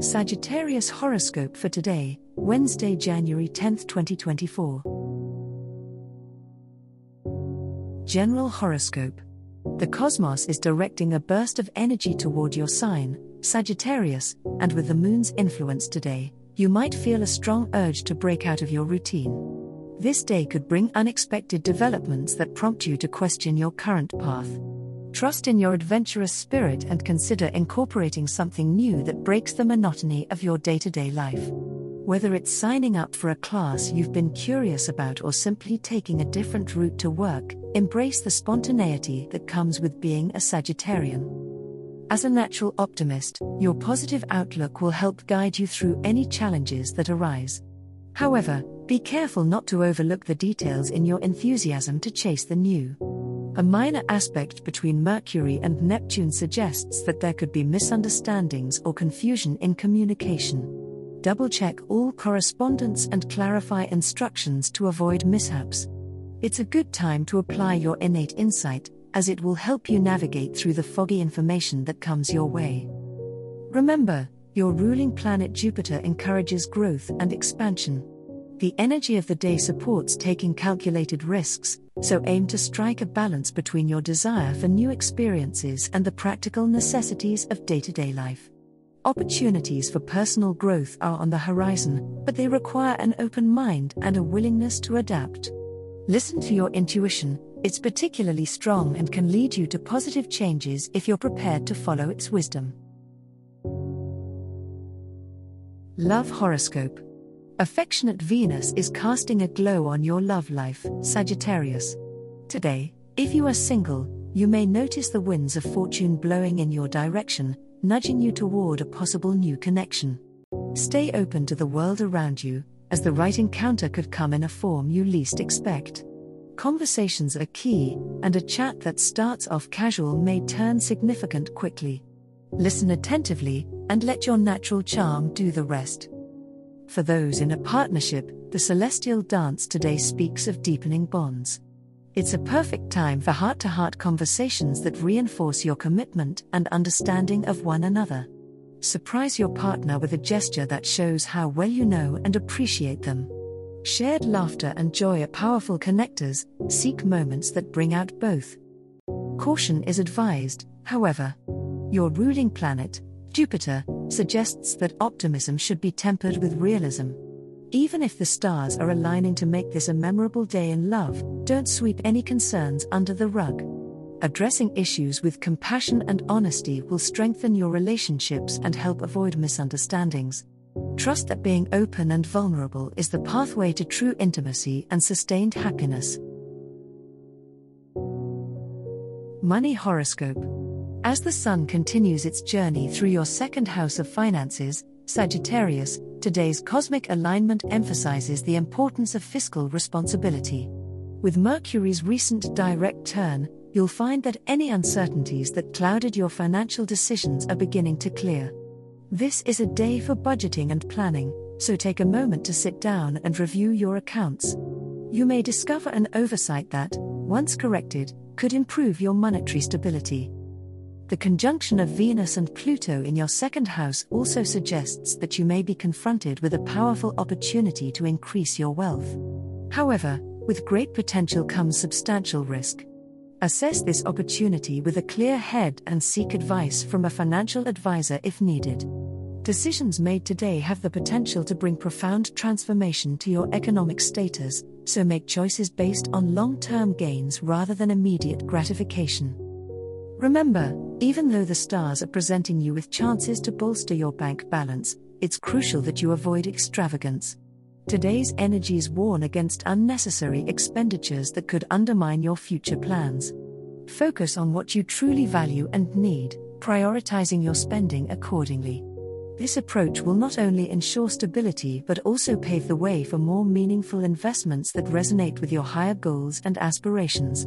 Sagittarius horoscope for today, Wednesday, January 10, 2024. General horoscope. The cosmos is directing a burst of energy toward your sign, Sagittarius, and with the moon's influence today, you might feel a strong urge to break out of your routine. This day could bring unexpected developments that prompt you to question your current path. Trust in your adventurous spirit and consider incorporating something new that breaks the monotony of your day to day life. Whether it's signing up for a class you've been curious about or simply taking a different route to work, embrace the spontaneity that comes with being a Sagittarian. As a natural optimist, your positive outlook will help guide you through any challenges that arise. However, be careful not to overlook the details in your enthusiasm to chase the new. A minor aspect between Mercury and Neptune suggests that there could be misunderstandings or confusion in communication. Double check all correspondence and clarify instructions to avoid mishaps. It's a good time to apply your innate insight, as it will help you navigate through the foggy information that comes your way. Remember, your ruling planet Jupiter encourages growth and expansion. The energy of the day supports taking calculated risks, so aim to strike a balance between your desire for new experiences and the practical necessities of day to day life. Opportunities for personal growth are on the horizon, but they require an open mind and a willingness to adapt. Listen to your intuition, it's particularly strong and can lead you to positive changes if you're prepared to follow its wisdom. Love Horoscope Affectionate Venus is casting a glow on your love life, Sagittarius. Today, if you are single, you may notice the winds of fortune blowing in your direction, nudging you toward a possible new connection. Stay open to the world around you, as the right encounter could come in a form you least expect. Conversations are key, and a chat that starts off casual may turn significant quickly. Listen attentively, and let your natural charm do the rest. For those in a partnership, the celestial dance today speaks of deepening bonds. It's a perfect time for heart to heart conversations that reinforce your commitment and understanding of one another. Surprise your partner with a gesture that shows how well you know and appreciate them. Shared laughter and joy are powerful connectors, seek moments that bring out both. Caution is advised, however. Your ruling planet, Jupiter, suggests that optimism should be tempered with realism. Even if the stars are aligning to make this a memorable day in love, don't sweep any concerns under the rug. Addressing issues with compassion and honesty will strengthen your relationships and help avoid misunderstandings. Trust that being open and vulnerable is the pathway to true intimacy and sustained happiness. Money Horoscope as the Sun continues its journey through your second house of finances, Sagittarius, today's cosmic alignment emphasizes the importance of fiscal responsibility. With Mercury's recent direct turn, you'll find that any uncertainties that clouded your financial decisions are beginning to clear. This is a day for budgeting and planning, so take a moment to sit down and review your accounts. You may discover an oversight that, once corrected, could improve your monetary stability. The conjunction of Venus and Pluto in your second house also suggests that you may be confronted with a powerful opportunity to increase your wealth. However, with great potential comes substantial risk. Assess this opportunity with a clear head and seek advice from a financial advisor if needed. Decisions made today have the potential to bring profound transformation to your economic status, so make choices based on long term gains rather than immediate gratification. Remember, even though the stars are presenting you with chances to bolster your bank balance, it's crucial that you avoid extravagance. Today's energies warn against unnecessary expenditures that could undermine your future plans. Focus on what you truly value and need, prioritizing your spending accordingly. This approach will not only ensure stability but also pave the way for more meaningful investments that resonate with your higher goals and aspirations.